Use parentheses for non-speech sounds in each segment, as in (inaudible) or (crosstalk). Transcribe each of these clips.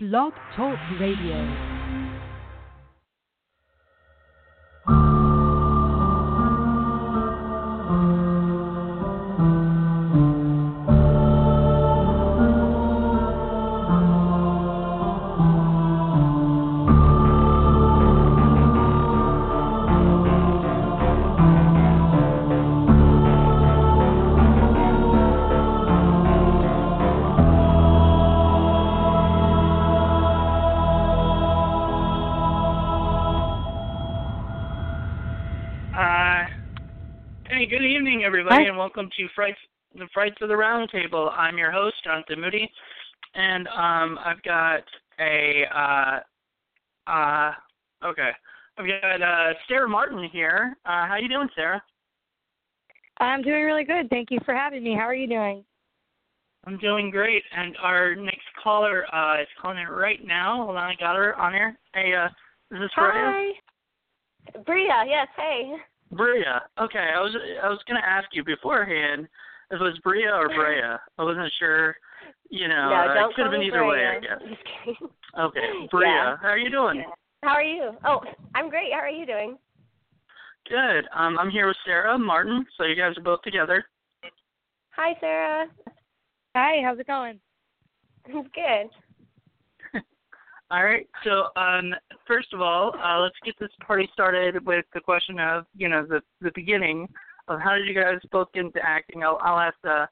Blog Talk Radio. Welcome to Frights, the Frights of the Round Table. I'm your host, Jonathan Moody, and um, I've got a uh, uh, okay, I've got uh, Sarah Martin here. Uh, how are you doing, Sarah? I'm doing really good. Thank you for having me. How are you doing? I'm doing great, and our next caller uh, is calling in right now. Hold on, I got her on here. Hey, uh, is this Bria? Hi. Bria, yes, hey. Bria. Okay, I was I was gonna ask you beforehand if it was Bria or Brea. I wasn't sure. You know, no, uh, don't it could have been me either way, I guess. Okay, (laughs) Bria. Yeah. How are you doing? How are you? Oh, I'm great. How are you doing? Good. Um, I'm here with Sarah Martin, so you guys are both together. Hi, Sarah. Hi, how's it going? (laughs) Good. All right. So, um, first of all, uh, let's get this party started with the question of, you know, the the beginning of how did you guys both get into acting? I'll I'll ask uh,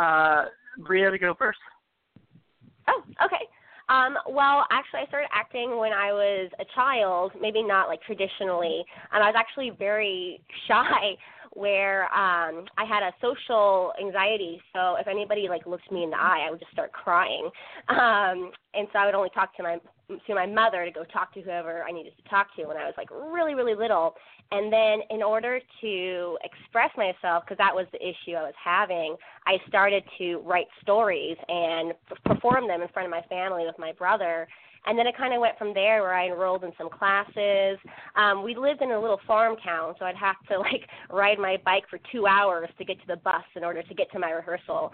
uh, Bria to go first. Oh, okay. Um, well, actually, I started acting when I was a child, maybe not like traditionally. Um, I was actually very (laughs) shy, where um, I had a social anxiety. So if anybody like looked me in the eye, I would just start crying. Um, and so I would only talk to my to my mother to go talk to whoever I needed to talk to when I was like really really little. And then in order to express myself, because that was the issue I was having, I started to write stories and perform them in front of my family with my brother. And then it kind of went from there where I enrolled in some classes. Um, we lived in a little farm town, so I'd have to (laughs) like ride my bike for two hours to get to the bus in order to get to my rehearsal.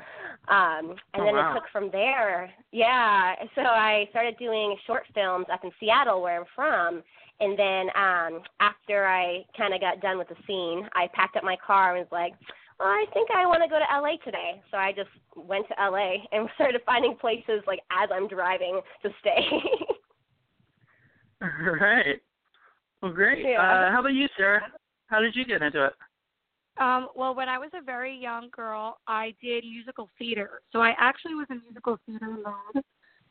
Um, and Oh, then wow. it took from there. Yeah, so I started doing short films up in Seattle, where I'm from. And then um, after I kind of got done with the scene, I packed up my car and was like, well, I think I want to go to LA today. So I just went to LA (laughs) and started finding places like as I'm driving to stay. (laughs) All right. Well, great. Yeah. Uh, how about you, Sarah? How did you get into it? Um, well, when I was a very young girl, I did musical theater. So I actually was a musical theater nerd,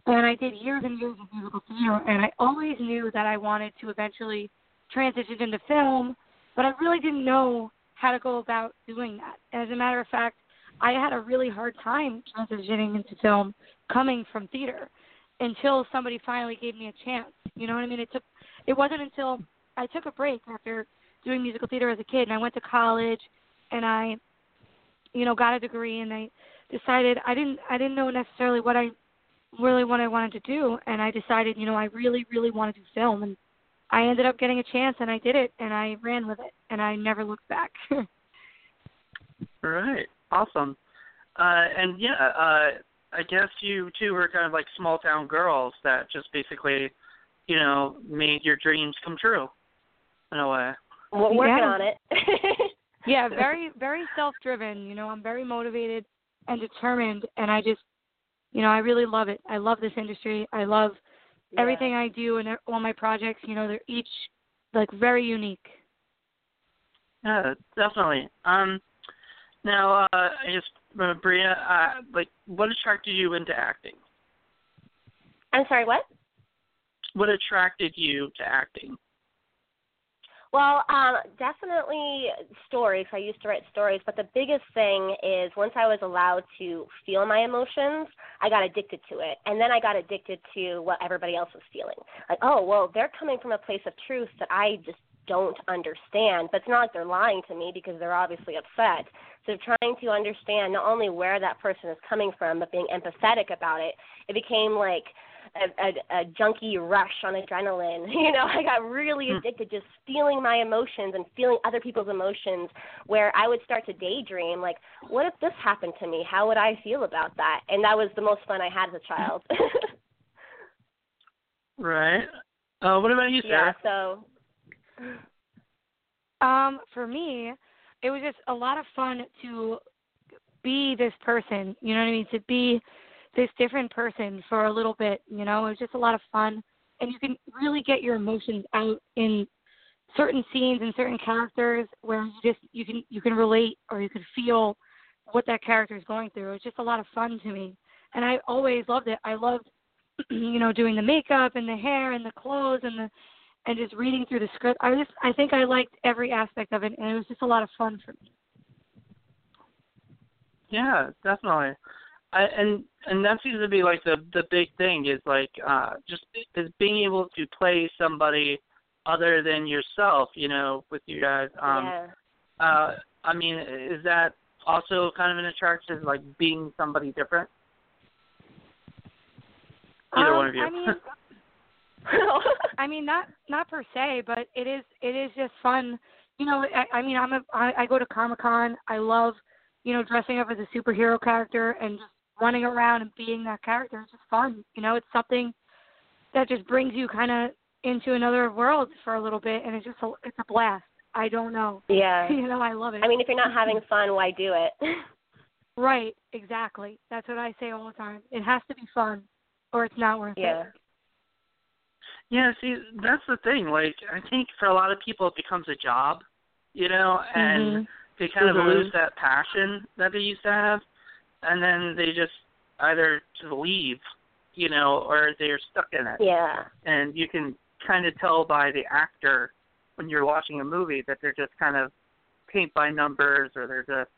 and I did years and years of musical theater. And I always knew that I wanted to eventually transition into film, but I really didn't know how to go about doing that. As a matter of fact, I had a really hard time transitioning into film coming from theater until somebody finally gave me a chance. You know what I mean? It took it wasn't until I took a break after doing musical theater as a kid and I went to college and I you know got a degree and I decided I didn't I didn't know necessarily what I really what I wanted to do and I decided you know I really really want to do film and I ended up getting a chance and I did it and I ran with it and I never looked back. (laughs) All right. Awesome. Uh, and yeah, uh, I guess you two were kind of like small town girls that just basically, you know, made your dreams come true in a way. We're working Yeah. on it. (laughs) yeah, very very self-driven, you know, I'm very motivated and determined and I just you know, I really love it. I love this industry. I love Yeah. everything I do and all my projects, you know, they're each like very unique. Yeah, definitely. Um, now, uh, I guess, uh, Bria, uh, like, what attracted you into acting? I'm sorry, what? What attracted you to acting? Well, um, definitely stories. I used to write stories, but the biggest thing is once I was allowed to feel my emotions, I got addicted to it. And then I got addicted to what everybody else was feeling. Like, oh, well, they're coming from a place of truth that I just don't understand. But it's not like they're lying to me because they're obviously upset. So trying to understand not only where that person is coming from, but being empathetic about it, it became like a, a, a junkie rush on adrenaline. (laughs) You know, I got really Hmm. addicted just feeling my emotions and feeling other people's emotions where I would start to daydream like, what if this happened to me? How would I feel about that? And that was the most fun I had as a child. (laughs) Right. Uh, what about you, Sarah? Yeah. So. Um, for me, it was just a lot of fun to be this person. You know what I mean? To be this different person for a little bit. You know, it was just a lot of fun, and you can really get your emotions out in certain scenes and certain characters where you just you can you can relate or you can feel what that character is going through. It's just a lot of fun to me, and I always loved it. I loved, (clears throat) you know, doing the makeup and the hair and the clothes and the and just reading through the script. I just I think I liked every aspect of it, and it was just a lot of fun for me. Yeah, definitely. I, and and that seems to be like the the big thing is like uh just is being able to play somebody other than yourself, you know, with you guys. Um yeah. uh I mean, is that also kind of an attraction like being somebody different? Either um, one of you. I mean, (laughs) (laughs) I mean not not per se, but it is it is just fun. You know, I, I mean, I'm a I, I go to Comic Con. I love, you know, dressing up as a superhero character and just running around and being that character. is just fun. You know, it's something that just brings you kind of into another world for a little bit, and it's just a, it's a blast. I don't know. yeah. (laughs) you know, I love it. I mean, if you're not having fun, why do it? (laughs) right? Exactly. That's what I say all the time. It has to be fun, or it's not worth yeah. it. Yeah, see, that's the thing. Like, I think for a lot of people, it becomes a job, you know, and Mhm. they kind of Mhm. lose that passion that they used to have, and then they just either leave, you know, or they're stuck in it. Yeah. And you can kind of tell by the actor when you're watching a movie that they're just kind of paint by numbers, or they're just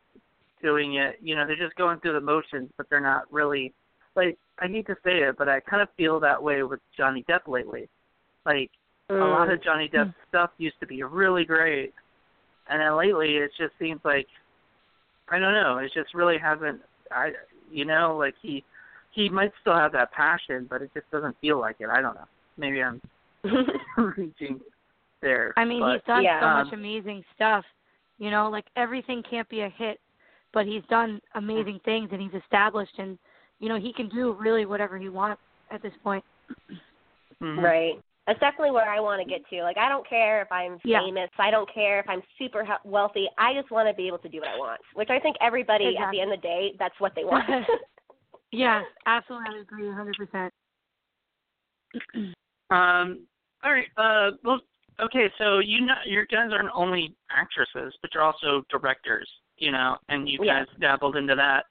doing it. You know, they're just going through the motions, but they're not really like. I need to say it, but I kind of feel that way with Johnny Depp lately. Like a lot Mm. of Johnny Depp stuff used to be really great, and then lately it just seems like I don't know. It just really hasn't. I you know like he he might still have that passion, but it just doesn't feel like it. I don't know. Maybe I'm (laughs) reaching there. I mean, but, he's done yeah. so much amazing stuff. You know, like everything can't be a hit, but he's done amazing things and he's established and you know, he can do really whatever he wants at this point. mhm. Right. That's definitely where I want to get to. Like, I don't care if I'm Yeah. famous. I don't care if I'm super he- wealthy. I just want to be able to do what I want, which I think everybody at the end of the day, that's what they (laughs) want. (laughs) yes, absolutely I agree hundred percent. (clears throat) Um. All right. Uh. Well. Okay. So you know, you guys aren't only actresses, but you're also directors. You know, and you Yeah. guys dabbled into that.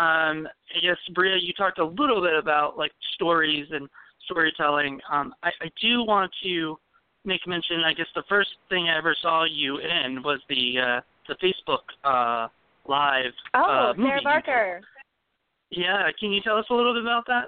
Um. I guess Bria, you talked a little bit about like stories and storytelling. Um. I, I do want to make mention. I guess the first thing I ever saw you in was the uh the Facebook uh live. oh, uh, movie Sarah Barker. Yeah. Can you tell us a little bit about that?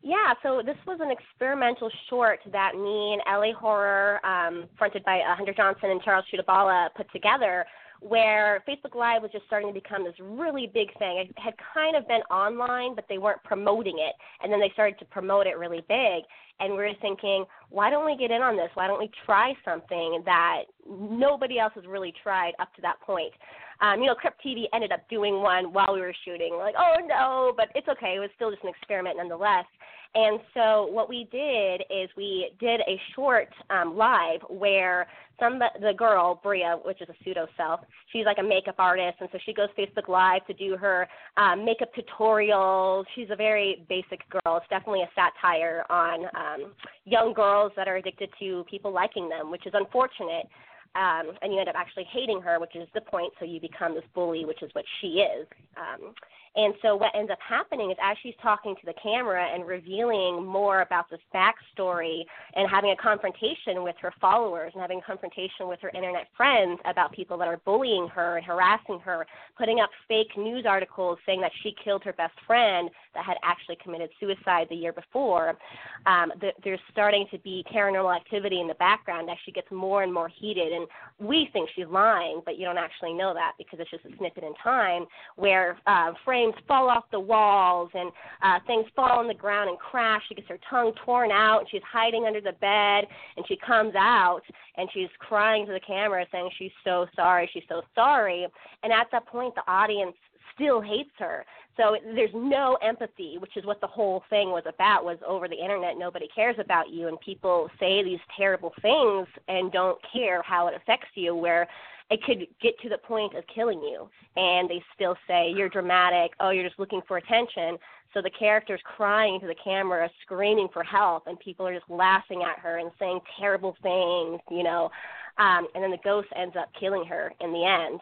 Yeah, so this was an experimental short that me and LA Horror, um, fronted by uh, Hunter Johnson and Charles Chutabala, put together, where Facebook Live was just starting to become this really big thing. It had kind of been online, but they weren't promoting it, and then they started to promote it really big. And we were thinking, why don't we get in on this? Why don't we try something that nobody else has really tried up to that point? Um, you know, Crypt TV ended up doing one while we were shooting. Like, oh no, but it's okay. It was still just an experiment nonetheless. And so what we did is we did a short um, live where some the girl Bria, which is a pseudo self, she's like a makeup artist, and so she goes Facebook Live to do her um, makeup tutorials. She's a very basic girl. It's definitely a satire on um, young girls that are addicted to people liking them, which is unfortunate. Um, and you end up actually hating her, which is the point. So you become this bully, which is what she is. Um, and so what ends up happening is as she's talking to the camera and revealing more about this backstory and having a confrontation with her followers and having a confrontation with her internet friends about people that are bullying her and harassing her, putting up fake news articles saying that she killed her best friend that had actually committed suicide the year before, um, th- there's starting to be paranormal activity in the background she gets more and more heated. And we think she's lying, but you don't actually know that because it's just a snippet in time where uh, frames fall off the walls and uh, things fall on the ground and crash. She gets her tongue torn out and she's hiding under the bed and she comes out and she's crying to the camera saying she's so sorry, she's so sorry. And at that point, the audience still hates her. So there's no empathy, which is what the whole thing was about. Was over the internet, nobody cares about you, and people say these terrible things and don't care how it affects you. Where it could get to the point of killing you, and they still say you're dramatic. Oh, you're just looking for attention. So the character's crying to the camera, screaming for help, and people are just laughing at her and saying terrible things, you know. Um, and then the ghost ends up killing her in the end.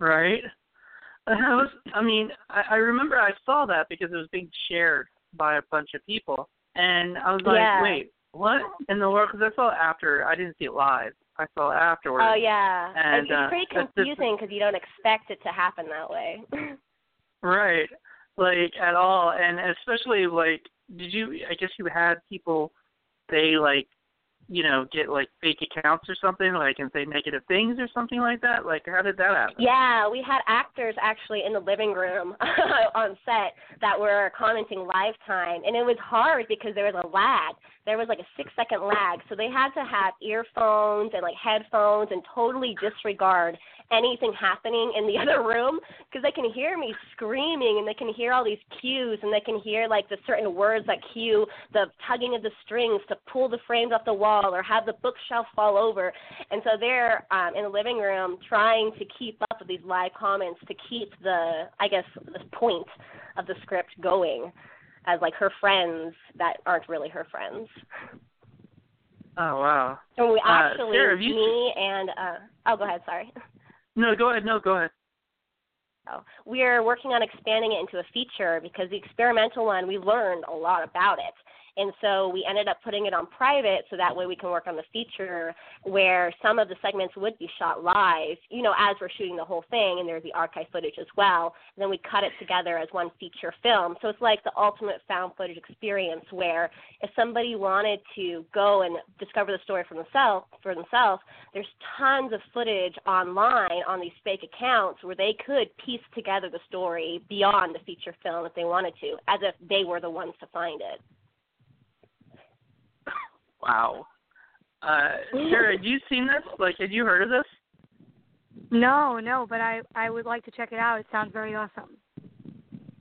Right. I was. I mean, I, I remember I saw that because it was being shared by a bunch of people, and I was like, yeah. wait, what in the world? Because I saw it after. I didn't see it live. I saw it afterwards. Oh yeah, and, it's uh, pretty confusing because you don't expect it to happen that way. (laughs) Right. Like at all, and especially like, did you? I guess you had people say like, you know, get like fake accounts or something, like, and say negative things or something like that. Like, how did that happen? Yeah, we had actors actually in the living room (laughs) on set that were commenting live time, and it was hard because there was a lag. There was like a six second lag, so they had to have earphones and like headphones and totally disregard anything happening in the (laughs) other room because they can hear me screaming and they can hear all these cues and they can hear like the certain words that cue the tugging of the strings to pull the frames off the wall or have the bookshelf fall over. And so they're um, in the living room trying to keep up with these live comments to keep the i guess the point of the script going as like her friends that aren't really her friends. Oh wow. and we Uh, actually Sarah, you me and uh oh go ahead sorry (laughs) No, go ahead. No, go ahead. Oh, so we're working on expanding it into a feature because the experimental one we learned a lot about it. And so we ended up putting it on private so that way we can work on the feature where some of the segments would be shot live, you know, as we're shooting the whole thing and there's the archive footage as well. And then we cut it together as one feature film. So it's like the ultimate found footage experience where if somebody wanted to go and discover the story for themselves for themselves, there's tons of footage online on these fake accounts where they could piece together the story beyond the feature film if they wanted to, as if they were the ones to find it. Wow. Uh, Sarah, had you seen this? Like, had you heard of this? No, no, but I I would like to check it out. It sounds very awesome.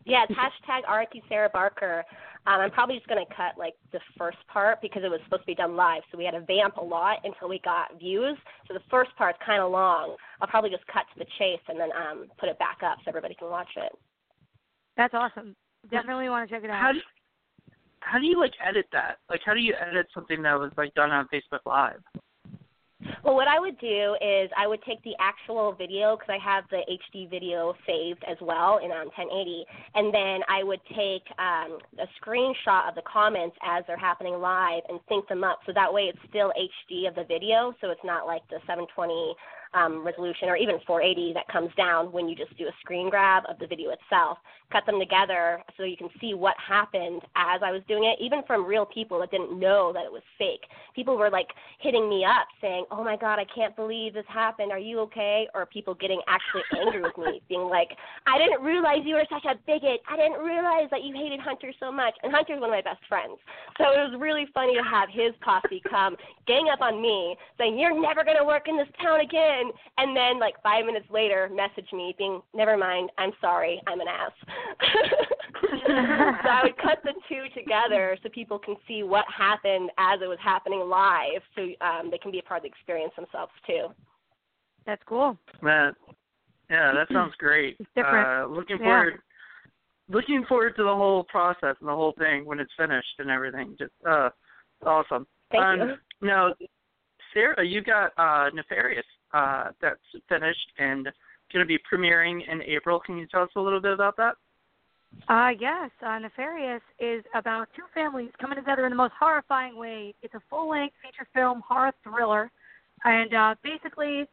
Yeah, it's hashtag RIP Sarah Barker. Um, I'm probably just going to cut like the first part because it was supposed to be done live, so we had to vamp a lot until we got views. So the first part's kind of long. I'll probably just cut to the chase and then um, put it back up so everybody can watch it. That's awesome. Definitely want to check it out. How do how do you like edit that? Like, how do you edit something that was like done on Facebook Live? Well, what I would do is I would take the actual video because I have the HD video saved as well in um, 1080, and then I would take um, a screenshot of the comments as they're happening live and sync them up so that way it's still HD of the video, so it's not like the 720 um, resolution or even 480 that comes down when you just do a screen grab of the video itself. Cut them together so you can see what happened as I was doing it, even from real people that didn't know that it was fake. People were like hitting me up saying, "Oh my God, I can't believe this happened. Are you okay?" Or people getting actually angry with me, (laughs) being like, "I didn't realize you were such a bigot. I didn't realize that you hated Hunter so much." And Hunter's one of my best friends, so it was really funny to have his posse come gang up on me, saying, "You're never gonna work in this town again." And then like five minutes later, message me being, "Never mind. I'm sorry. I'm an ass." (laughs) so I would cut the two together so people can see what happened as it was happening live, so um, they can be a part of the experience themselves too. That's cool. Man, yeah, that sounds great. It's different. Uh, looking Yeah. forward, looking forward to the whole process and the whole thing when it's finished and everything. Just uh, awesome. Thank um, you. Now, Sarah, you got uh, Nefarious uh, that's finished and going to be premiering in April. Can you tell us a little bit about that? Uh, yes, uh, Nefarious is about two families coming together in the most horrifying way. It's a full-length feature film horror thriller, and uh, basically,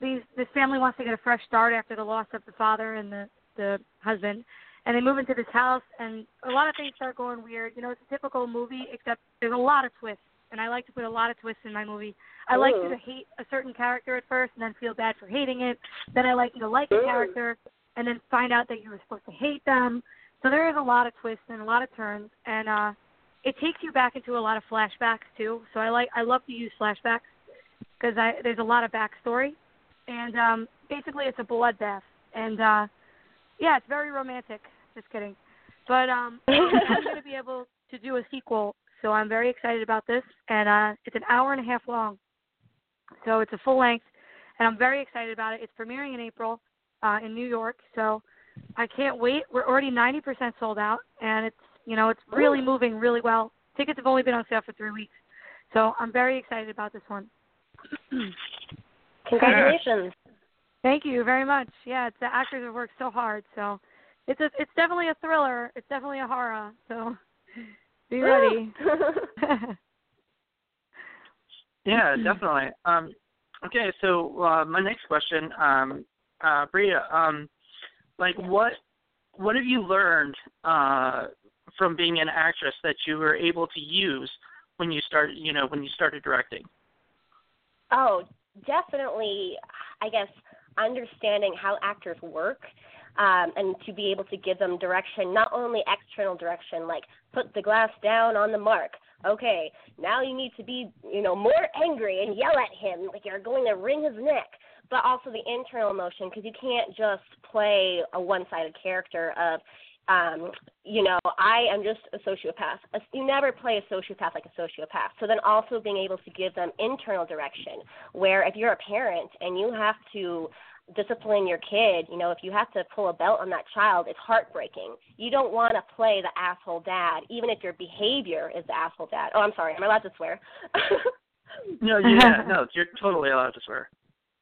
these this family wants to get a fresh start after the loss of the father and the the husband, and they move into this house, and a lot of things start going weird. You know, it's a typical movie, except there's a lot of twists, and I like to put a lot of twists in my movie. I like you to hate a certain character at first, and then feel bad for hating it. Then I like you to like a character, and then find out that you were supposed to hate them. So there is a lot of twists and a lot of turns, and uh, it takes you back into a lot of flashbacks too. So I like I love to use flashbacks because I there's a lot of backstory, and um, basically it's a bloodbath. And uh, yeah, it's very romantic. Just kidding. But um, I'm going to be (laughs) able to do a sequel, so I'm very excited about this. And uh, it's an hour and a half long, so it's a full length, and I'm very excited about it. It's premiering in April uh, in New York, so I can't wait. We're already 90% sold out, and it's you know it's really moving really well. Tickets have only been on sale for three weeks, so I'm very excited about this one. Congratulations. Thank you very much. Yeah, it's the actors have worked so hard, so it's a it's definitely a thriller. It's definitely a horror. So (laughs) be ready. (laughs) yeah, definitely. Um, okay, so uh, my next question, um, uh, Bria, um, like what what have you learned uh, from being an actress that you were able to use when you started, you know, when you started directing? Oh, definitely. I guess understanding how actors work um, and to be able to give them direction, not only external direction, like put the glass down on the mark. Okay, now you need to be, you know, more angry and yell at him like you're going to wring his neck. But also the internal emotion, because you can't just play a one-sided character of, um, you know, I am just a sociopath. You never play a sociopath like a sociopath. So then also being able to give them internal direction, where if you're a parent and you have to discipline your kid, you know, if you have to pull a belt on that child, it's heartbreaking. You don't want to play the asshole dad, even if your behavior is the asshole dad. Oh, I'm sorry. Am I allowed to swear? (laughs) no, yeah, (laughs) no, you're totally allowed to swear.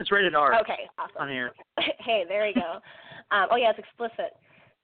It's rated R. Okay, awesome. On here. (laughs) hey, there you go. um, oh yeah, it's explicit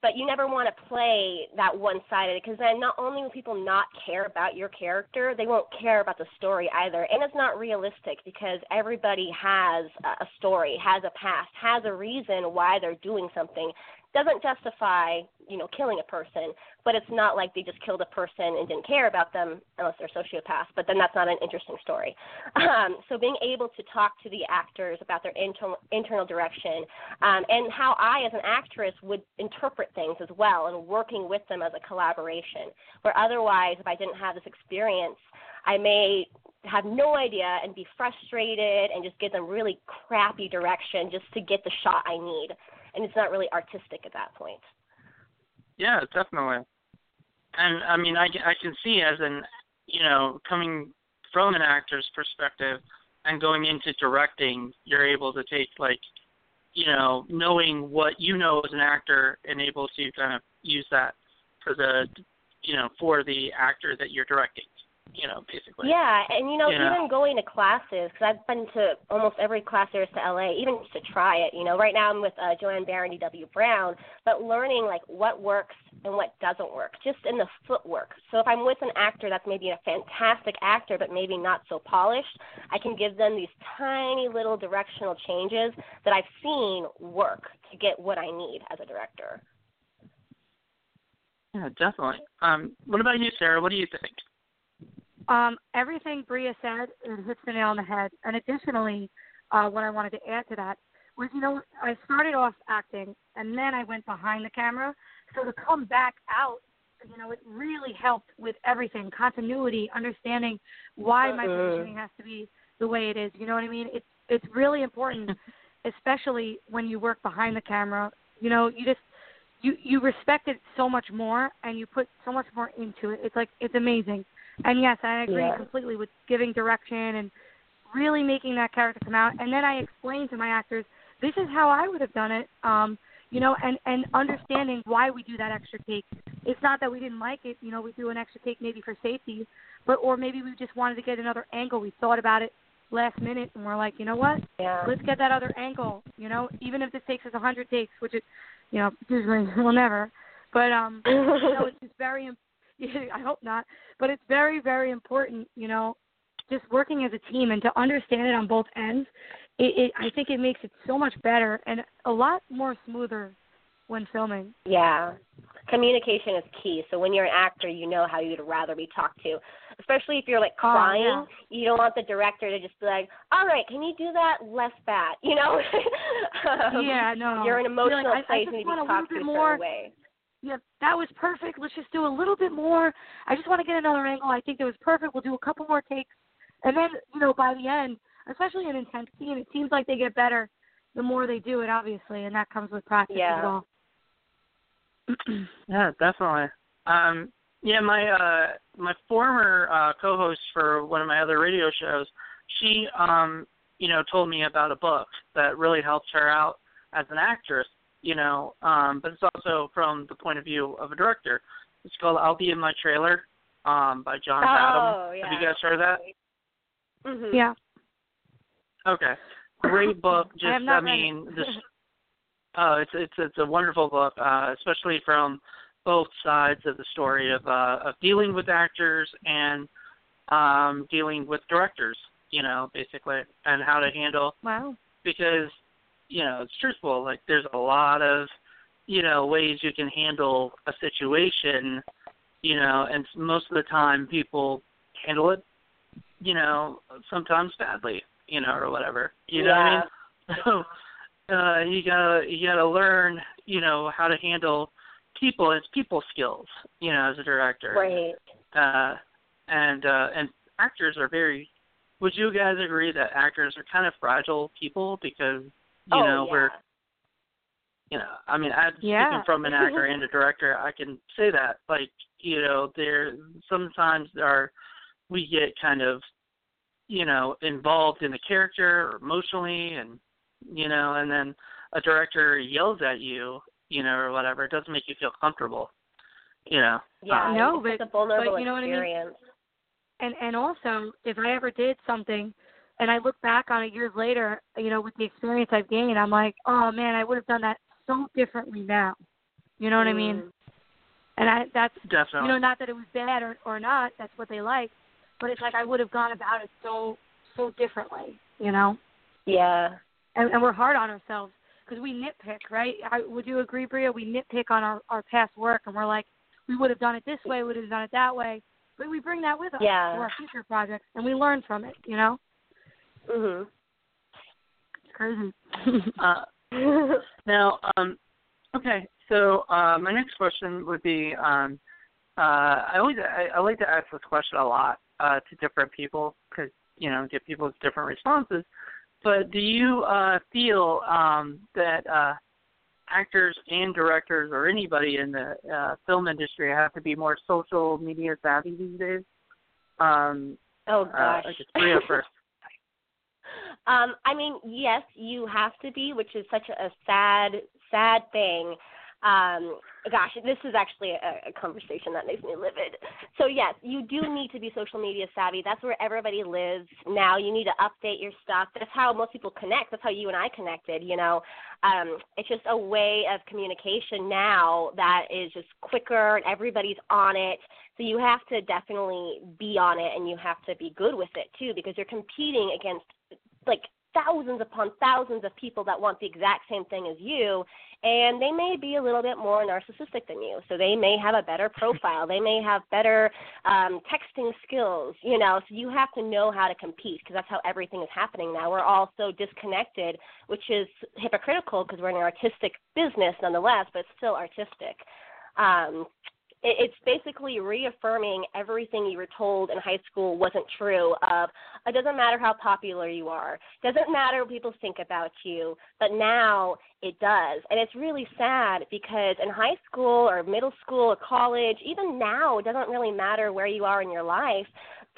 but you never want to play that one sided because then not only will people not care about your character, they won't care about the story either. And it's not realistic because everybody has a story, has a past, has a reason why they're doing something doesn't justify you know killing a person but it's not like they just killed a person and didn't care about them unless they're sociopaths but then that's not an interesting story. (laughs) Um, so being able to talk to the actors about their internal internal direction um, and how i as an actress would interpret things as well and working with them as a collaboration where otherwise if i didn't have this experience i may have no idea and be frustrated and just give them really crappy direction just to get the shot i need and it's not really artistic at that point. Yeah, definitely. And I mean, I I can see as an you know coming from an actor's perspective and going into directing, you're able to take like you know knowing what you know as an actor and able to kind of use that for the you know for the actor that you're directing you know, basically. Yeah, and you know, yeah. even going to classes, because I've been to almost every class there is to LA, even just to try it. You know, right now I'm with uh, Joanne Baron, D.W. Brown, but learning like what works and what doesn't work, just in the footwork. So if I'm with an actor that's maybe a fantastic actor, but maybe not so polished, I can give them these tiny little directional changes that I've seen work to get what I need as a director. Yeah, definitely. Um, what about you, Sarah? What do you think? Um, everything Bria said it hits the nail on the head. And additionally, uh, what I wanted to add to that was, you know, I started off acting and then I went behind the camera. So to come back out, you know, it really helped with everything continuity, understanding why my Uh-uh. positioning has to be the way it is. You know what I mean? It's it's really important, (laughs) especially when you work behind the camera. You know, you just you you respect it so much more and you put so much more into it. It's like it's amazing. And yes, I agree Yeah. completely with giving direction and really making that character come out. And then I explain to my actors, this is how I would have done it. Um, you know, and and understanding why we do that extra take. It's not that we didn't like it. You know, we do an extra take maybe for safety, but or maybe we just wanted to get another angle. We thought about it last minute, and we're like, you know what? Yeah. Let's get that other angle. You know, even if this takes us a hundred takes, which it, you know, (laughs) usually will never. But um, (laughs) you know, it's just very. (laughs) I hope not. But it's very, very important. You know, just working as a team and to understand it on both ends. It, it I think it makes it so much better and a lot more smoother when filming. Yeah. Communication is key. So when you're an actor, you know how you'd rather be talked to. Especially if you're like Oh, crying, yeah. you don't want the director to just be like, "All right, can you do that less bad?" (laughs) You know? (laughs) um, yeah, no. You're in an You're like, emotional I, I place just and you want to talk little to bit a more. certain way. Yeah, that was perfect. Let's just do a little bit more. I just want to get another angle. I think it was perfect. We'll do a couple more takes, and then you know by the end, especially in intensity, and it seems like they get better the more they do it, obviously, and that comes with practice Yeah. as well. (clears throat) yeah, definitely. Um, yeah, my uh, my former uh, co-host for one of my other radio shows, she um, you know told me about a book that really helped her out as an actress. You know, um, but it's also from the point of view of a director. It's called "I'll Be in My Trailer" um, by John oh, Badham. Yeah. Have you guys heard of that? Mm-hmm. Yeah. Okay, great book. Just I have not read mean, it. this. Oh, it's it's it's a wonderful book, uh, especially from both sides of the story of uh, of dealing with actors and um, dealing with directors. You know, basically, and how to handle wow. because you know it's truthful. Like there's a lot of you know ways you can handle a situation. You know, and most of the time people handle it. You know, sometimes badly. You know, or whatever. You know what I mean? (laughs) So uh, you gotta you gotta learn, you know, how to handle people. It's people skills, you know, as a director. Right. Uh, and uh, and actors are very. Would you guys agree that actors are kind of fragile people because you oh, know yeah. we're you know I mean I'm Yeah. speaking from an actor (laughs) and a director I can say that like you know there sometimes there are we get kind of you know involved in the character or emotionally and you know and then a director yells at you you know or whatever it doesn't make you feel comfortable you know Yeah. Uh, No, but- just a vulnerable but you know what I mean? And and also, if I ever did something, and I look back on it years later, you know, with the experience I've gained, I'm like, oh man, I would have done that so differently now. You know what I mean? Mm. And I that's definitely you know, not that it was bad or or not, that's what they like, but it's like I would have gone about it so so differently, you know. Yeah. And, and we're hard on ourselves because we nitpick, right? I, would you agree, Bria? We nitpick on our our past work, and we're like, we would have done it this way, we would have done it that way, but we bring that with us Yeah. to our future projects, and we learn from it. You know, Mhm. it's crazy. (laughs) uh Now, um, okay. So uh, my next question would be, um, uh, I always I, I like to ask this question a lot uh, to different people because you know get people's different responses. But do you uh, feel um, that uh, actors and directors or anybody in the uh, film industry have to be more social media savvy these days? Um, oh uh, gosh. I guess Bria first. Um, I mean, yes, you have to be, which is such a sad, sad thing. Um, gosh, this is actually a, a conversation that makes me livid. So yes, you do need to be social media savvy. That's where everybody lives now. You need to update your stuff. That's how most people connect. That's how you and I connected. You know, um, it's just a way of communication now that is just quicker and everybody's on it. So you have to definitely be on it and you have to be good with it too because you're competing against like thousands upon thousands of people that want the exact same thing as you and they may be a little bit more narcissistic than you. So they may have a better (laughs) profile. They may have better um texting skills you know. So you have to know how to compete because that's how everything is happening now. We're all so disconnected which is hypocritical because we're in an artistic business nonetheless but it's still artistic. Um it's basically reaffirming everything you were told in high school wasn't true of it doesn't matter how popular you are. Doesn't matter what people think about you. But now it does. And it's really sad because in high school or middle school or college even now it doesn't really matter where you are in your life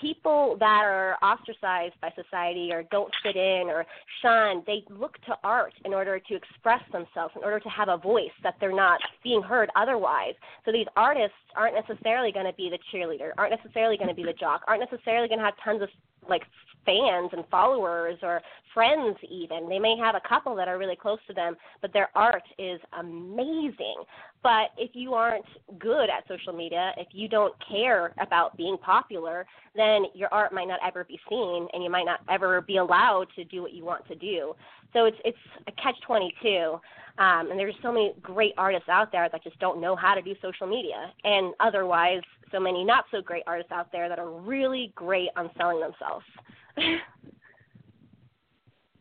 people that are ostracized by society or don't fit in or shunned, they look to art in order to express themselves, in order to have a voice that they're not being heard otherwise. So these artists aren't necessarily going to be the cheerleader, aren't necessarily going to be the jock, aren't necessarily going to have tons of like fans and followers or friends even. They may have a couple that are really close to them, but their art is amazing. But if you aren't good at social media, if you don't care about being popular, then your art might not ever be seen and you might not ever be allowed to do what you want to do. So it's it's a catch 22. Um, and there's so many great artists out there that just don't know how to do social media, and otherwise, so many not so great artists out there that are really great on selling themselves. (laughs)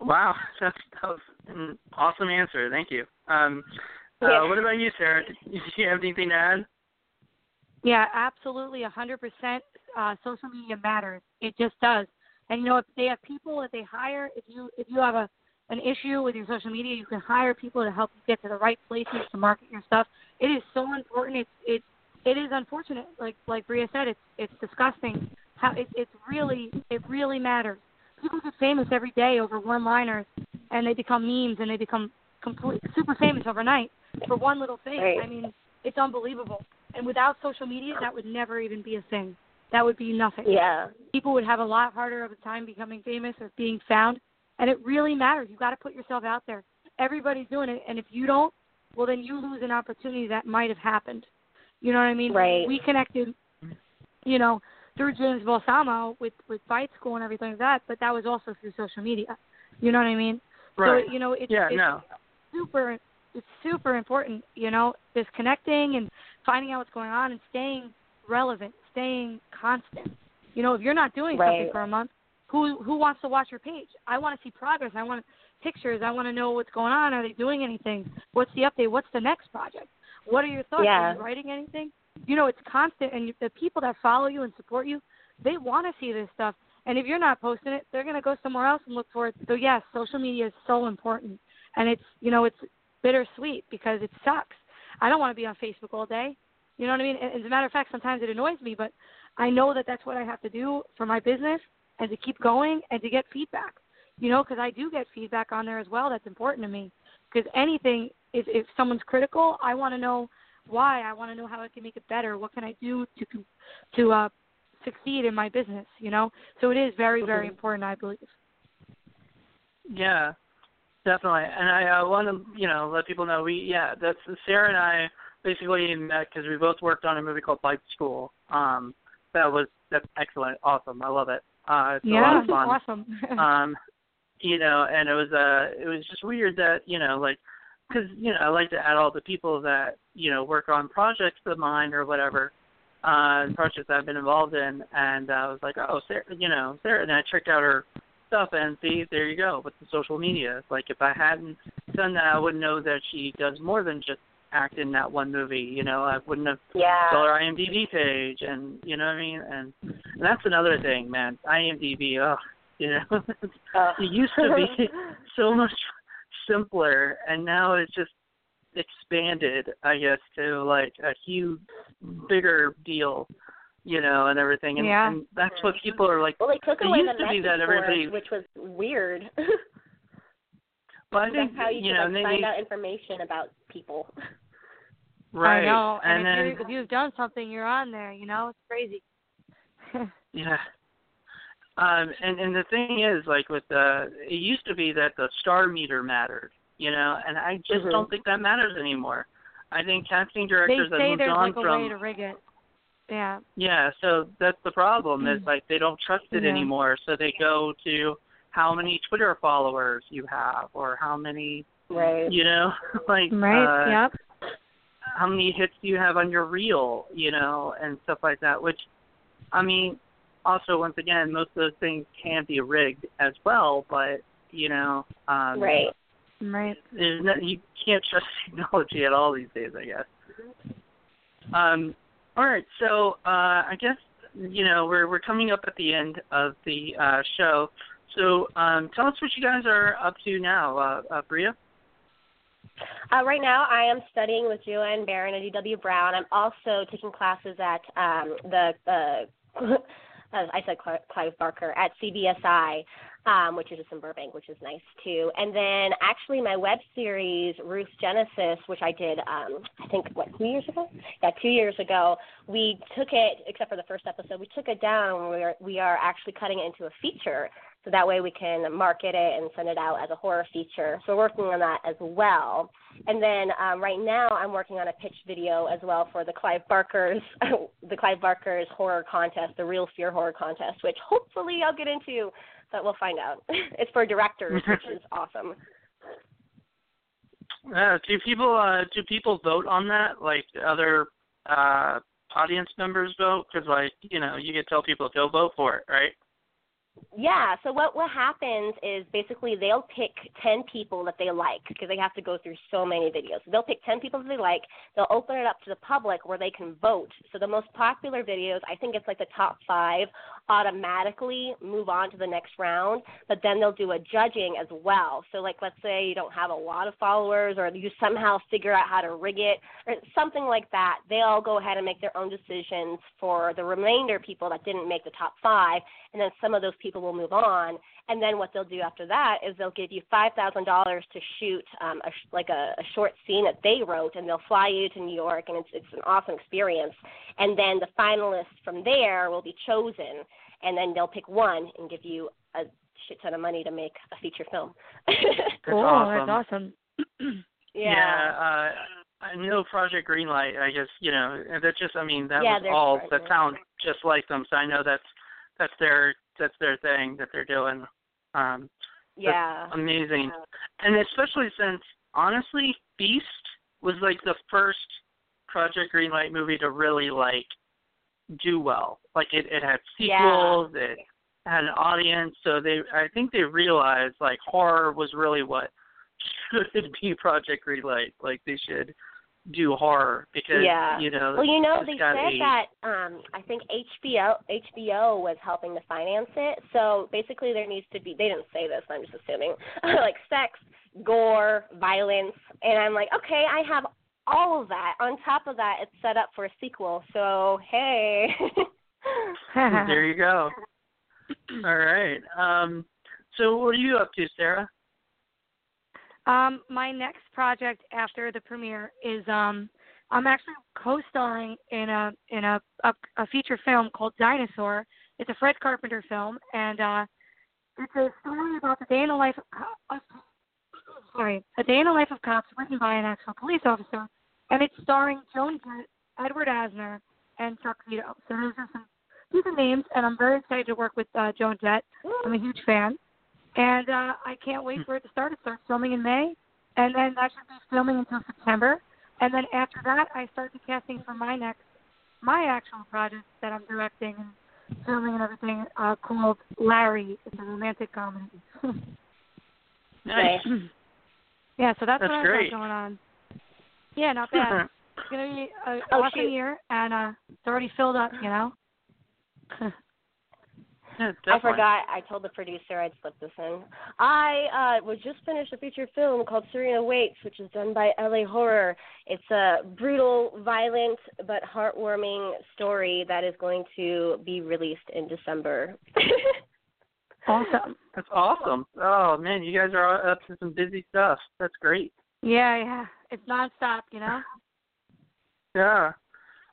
Wow, (laughs) that's, that was an awesome answer. Thank you. Um, Yeah. uh, what about you, Sarah? Did you have anything to add? Yeah, absolutely, a hundred percent. Uh, social media matters. It just does. And you know, if they have people that they hire, if you if you have a an issue with your social media, you can hire people to help you get to the right places to market your stuff. It is so important. It's it's it is unfortunate. Like like Bria said, it's it's disgusting. How it, it's really it really matters. People get famous every day over one-liners, and they become memes, and they become complete super famous overnight for one little thing. Right. I mean, it's unbelievable. And without social media, that would never even be a thing. That would be nothing. Yeah. People would have a lot harder of a time becoming famous or being found. And it really matters. You've got to put yourself out there. Everybody's doing it, and if you don't, well, then you lose an opportunity that might have happened. You know what I mean? Right. We connected, you know, through James Balsamo with with Fight School and everything like that, but that was also through social media. You know what I mean? Right. So you know, it's, yeah. it's no. super it's super important, you know, this connecting and finding out what's going on and staying relevant, staying constant. You know, if you're not doing something for a month, who who wants to watch your page? I want to see progress. I want pictures. I want to know what's going on. Are they doing anything? What's the update? What's the next project? What are your thoughts? Yeah. Are you writing anything? You know, it's constant, and the people that follow you and support you, they want to see this stuff. And if you're not posting it, they're going to go somewhere else and look for it. So yes, social media is so important, and it's you know it's bittersweet because it sucks. I don't want to be on Facebook all day. You know what I mean? And As a matter of fact, sometimes it annoys me, but I know that that's what I have to do for my business and to keep going and to get feedback. You know, because I do get feedback on there as well. That's important to me. Because anything, if if someone's critical, I want to know why. I want to know how I can make it better. What can I do to to uh, succeed in my business? You know, so it is very very Mhm. important. I believe. Yeah, definitely. And I uh, want to, you know, let people know we, yeah, that's Sarah and I basically met because we both worked on a movie called Fight School. Um, that was that's excellent, awesome. I love it. Uh, it's a lot yeah, of fun. awesome. (laughs) um, you know, and it was uh, it was just weird that you know, like, because you know, I like to add all the people that you know work on projects of mine or whatever, uh, projects I've been involved in, and uh, I was like, oh, Sarah, you know, Sarah, and I checked out her stuff and see, there you go, with the social media. Like if I hadn't done that, I wouldn't know that she does more than just act in that one movie. You know, I wouldn't have Yeah. saw her IMDb page, and you know what I mean. And, and that's another thing, man. IMDb, oh, you know, (laughs) Uh, it used to be (laughs) so much simpler, and now it's just expanded, I guess, to like a huge, bigger deal, you know, and everything. And, Yeah. and that's what people are like. well, they took It away used the to be message that board, everybody- which was weird. (laughs) Well, I think That's how you, you can know, like, they, find out information about people. right, I know. and And, then if, you if you've done something, you're on there. You know, it's crazy. (laughs) Yeah. Um, and and the thing is, like with the, it used to be that the star meter mattered, you know, and I just Mhm. don't think that matters anymore. I think casting they directors have say moved there's on like a way to rig it. Yeah. yeah, so that's the problem is like they don't trust it Yeah. anymore, so they go to how many Twitter followers you have or how many, Right. you know, (laughs) like Right. uh, yep. how many hits do you have on your reel, you know, and stuff like that. Which, I mean, also once again, most of those things can be rigged as well, but you know, um, Right. Right. there's no, you can't trust (laughs) technology at all these days, I guess. Um, all right, so uh, I guess you know we're we're coming up at the end of the uh, show. So um, tell us what you guys are up to now, uh, uh, Bria. Uh, right now, I am studying with Joanne Baron and D.W. Brown. I'm also taking classes at um, the, uh, (laughs) uh, I said Clive Barker, at CBSI, um, which is just in Burbank, which is nice too. And then actually my web series, Ruth Genesis, which I did, um, I think, what, two years ago? Yeah, two years ago. We took it, except for the first episode, we took it down. We are, we are actually cutting it into a feature so that way we can market it and send it out as a horror feature. So we're working on that as well. And then um, right now I'm working on a pitch video as well for the Clive Barker's (laughs) the Clive Barker's horror contest, the Real Fear Horror Contest, which hopefully I'll get into, but we'll find out. (laughs) it's for directors, (laughs) which is awesome. Uh, do people uh, do people vote on that? Like other uh, audience members vote? Because like you know you can tell people go vote for it, right? Yeah, so what what happens is basically they'll pick 10 people that they like because they have to go through so many videos. They'll pick 10 people that they like. They'll open it up to the public where they can vote. So the most popular videos, I think it's like the top 5 automatically move on to the next round, but then they'll do a judging as well. So like let's say you don't have a lot of followers or you somehow figure out how to rig it or something like that. They'll go ahead and make their own decisions for the remainder people that didn't make the top 5 and then some of those people will move on. And then what they'll do after that is they'll give you five thousand dollars to shoot um, a, like a, a short scene that they wrote, and they'll fly you to New York, and it's it's an awesome experience. And then the finalists from there will be chosen, and then they'll pick one and give you a shit ton of money to make a feature film. That's cool. (laughs) awesome. That's awesome. (clears throat) yeah. uh, I know Project Greenlight. I guess you know that just. I mean, that Yeah, was they're all. partners. That sounds just like them. So I know that's that's their that's their thing that they're doing. Um, yeah. amazing, and especially since honestly, Feast was like the first Project Greenlight movie to really like do well. Like it, it had sequels. It had an audience. So they, I think they realized like horror was really what (laughs) should be Project Greenlight. Like they should do horror because Yeah. you know Well, you know, they said a- that um I think HBO HBO was helping to finance it. So basically there needs to be they didn't say this, I'm just assuming. (laughs) like sex, gore, violence, and I'm like, "Okay, I have all of that. On top of that, it's set up for a sequel. So, hey. (laughs) there you go. (laughs) All right. Um, so what are you up to, Sarah? Um, my next project after the premiere is um, I'm actually co-starring in a in a, a a feature film called Dinosaur. It's a Fred Carpenter film, and uh, it's a story about the day in the life of co- sorry, a day in the life of cops written by an actual police officer, and it's starring Joan Jett, Edward Asner, and Chuck Zito. So those are some decent names, and I'm very excited to work with uh, Joan Jett. I'm a huge fan, and uh, I can't wait for it to start. It starts filming in May, and then that should be filming until September. And then after that, I start the casting for my next, my actual project that I'm directing and filming and everything uh, called Larry. It's a romantic comedy. (laughs) Nice. yeah, so that's, That's what I've great. got going on. Yeah, not bad. (laughs) It's gonna be a Oh, awesome shoot. year, and uh, it's already filled up. You know. (laughs) Yeah, (laughs) I definitely. forgot. I told the producer I'd slip this in. I uh was just finished a feature film called Serena Waits, which is done by LA Horror. It's a brutal, violent, but heartwarming story that is going to be released in December. (laughs) awesome. That's awesome. Oh man, you guys are up to some busy stuff. That's great. Yeah, yeah. It's nonstop. You know. (laughs) Yeah.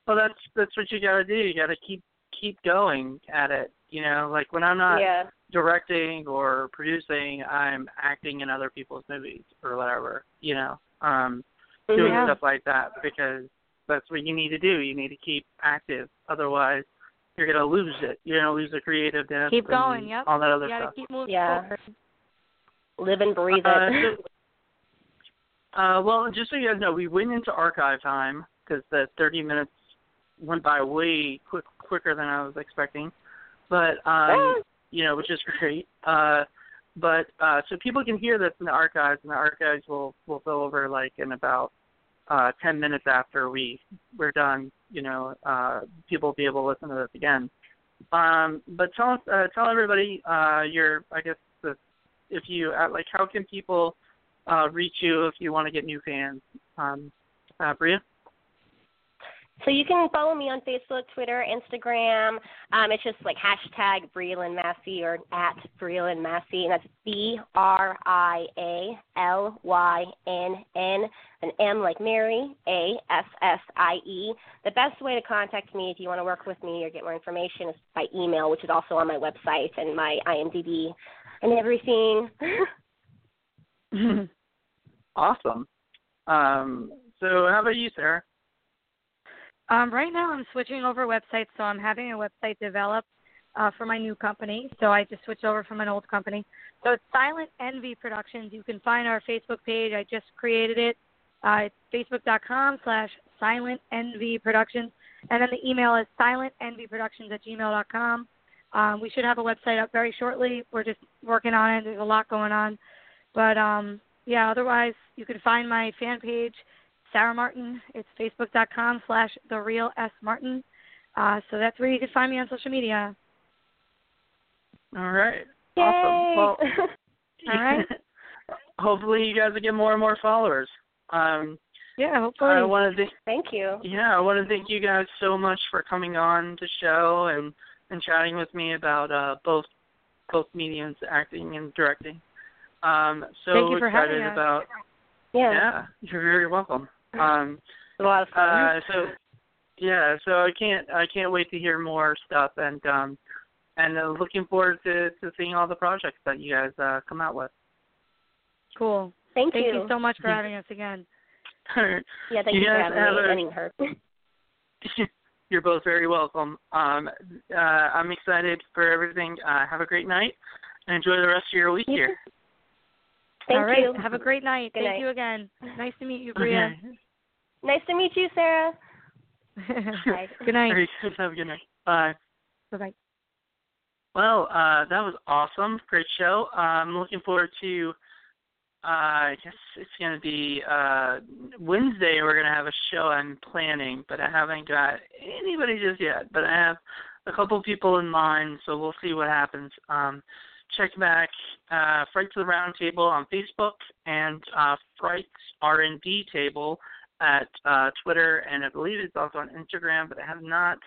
Well, that's that's what you got to do. You got to keep keep going at it. You know, like when I'm not yeah. directing or producing, I'm acting in other people's movies or whatever. You know, um, doing Yeah. stuff like that because that's what you need to do. You need to keep active. Otherwise, you're gonna lose it. You're gonna lose the creativeness. Keep going, yep. All that other You gotta stuff. keep moving Yeah. forward. Live and breathe Uh, it. so, uh, well, just so you guys know, we went into archive time because the 30 minutes went by way quick, quicker than I was expecting. But um, you know, which is great. Uh, but uh, so people can hear this in the archives, and the archives will will go over like in about uh, 10 minutes after we we're done. You know, uh, people will be able to listen to this again. Um, but tell us, uh, tell everybody uh, your, I guess, the, if you uh, like, how can people uh, reach you if you want to get new fans? Um, uh, Bria. So you can follow me on Facebook, Twitter, Instagram. Um, it's just like hashtag BriaLynn Massie or at BriaLynn Massie, and that's B R I A L Y N N, an M like Mary, A S S I E. The best way to contact me if you want to work with me or get more information is by email, which is also on my website and my IMDb and everything. (laughs) Awesome. Um, so how about you, Sarah? Um, right now, I'm switching over websites, so I'm having a website developed uh, for my new company. So I just switched over from an old company. So it's Silent Envy Productions. You can find our Facebook page. I just created it. Uh, it's facebook.com slash Silent Envy Productions. And then the email is silentenvyproductions at gmail.com. Um, we should have a website up very shortly. We're just working on it. There's a lot going on, but um, yeah. Otherwise, you can find my fan page, Sarah Martin. It's facebook.com slash the real S Martin. Uh, so that's where you can find me on social media. All right. Yay! Awesome. Well, (laughs) All right. (laughs) hopefully you guys will get more and more followers. Um, Yeah, hopefully. I want to thank Thank you. yeah, I want to thank you guys so much for coming on the show and and chatting with me about uh both both mediums, acting and directing. Um, so Thank you for excited having us. about Yeah. yeah, you're very welcome. (laughs) Um, a lot of fun. uh, so yeah, so I can't I can't wait to hear more stuff and um and uh, looking forward to to seeing all the projects that you guys uh come out with. cool. thank, Thank you so much for (laughs) having us again. Yeah, thank you, you for having me and her (laughs) You're both very welcome. Um, uh, I'm excited for everything. Uh, have a great night and enjoy the rest of your week You here. Thank All right. you. Have a great night. Good Thank night. you again. Nice to meet you, Bria. Okay. Nice to meet you, Sarah. (laughs) Bye. good night. All right, have a good night. Bye. Bye bye. Well, uh, that was awesome. Great show. Uh, I'm looking forward to. Uh, I guess it's going to be uh, Wednesday. We're going to have a show I'm planning, but I haven't got anybody just yet. But I have a couple people in mind, so we'll see what happens. Um, check back uh, Frights of the Round Table on Facebook and uh, Frights R&D Table at uh, Twitter, and I believe it's also on Instagram, but I have not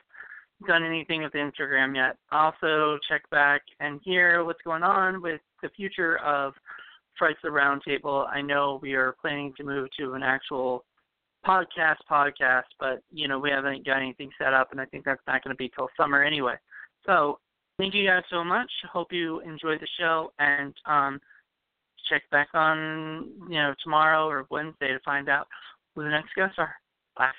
done anything with Instagram yet. Also, check back and hear what's going on with the future of of the Round Table. I know we are planning to move to an actual podcast podcast, but you know we haven't got anything set up, and I think that's not going to be till summer anyway. So, thank you guys so much. Hope you enjoyed the show, and um, check back on you know tomorrow or Wednesday to find out who the next guests are. Bye.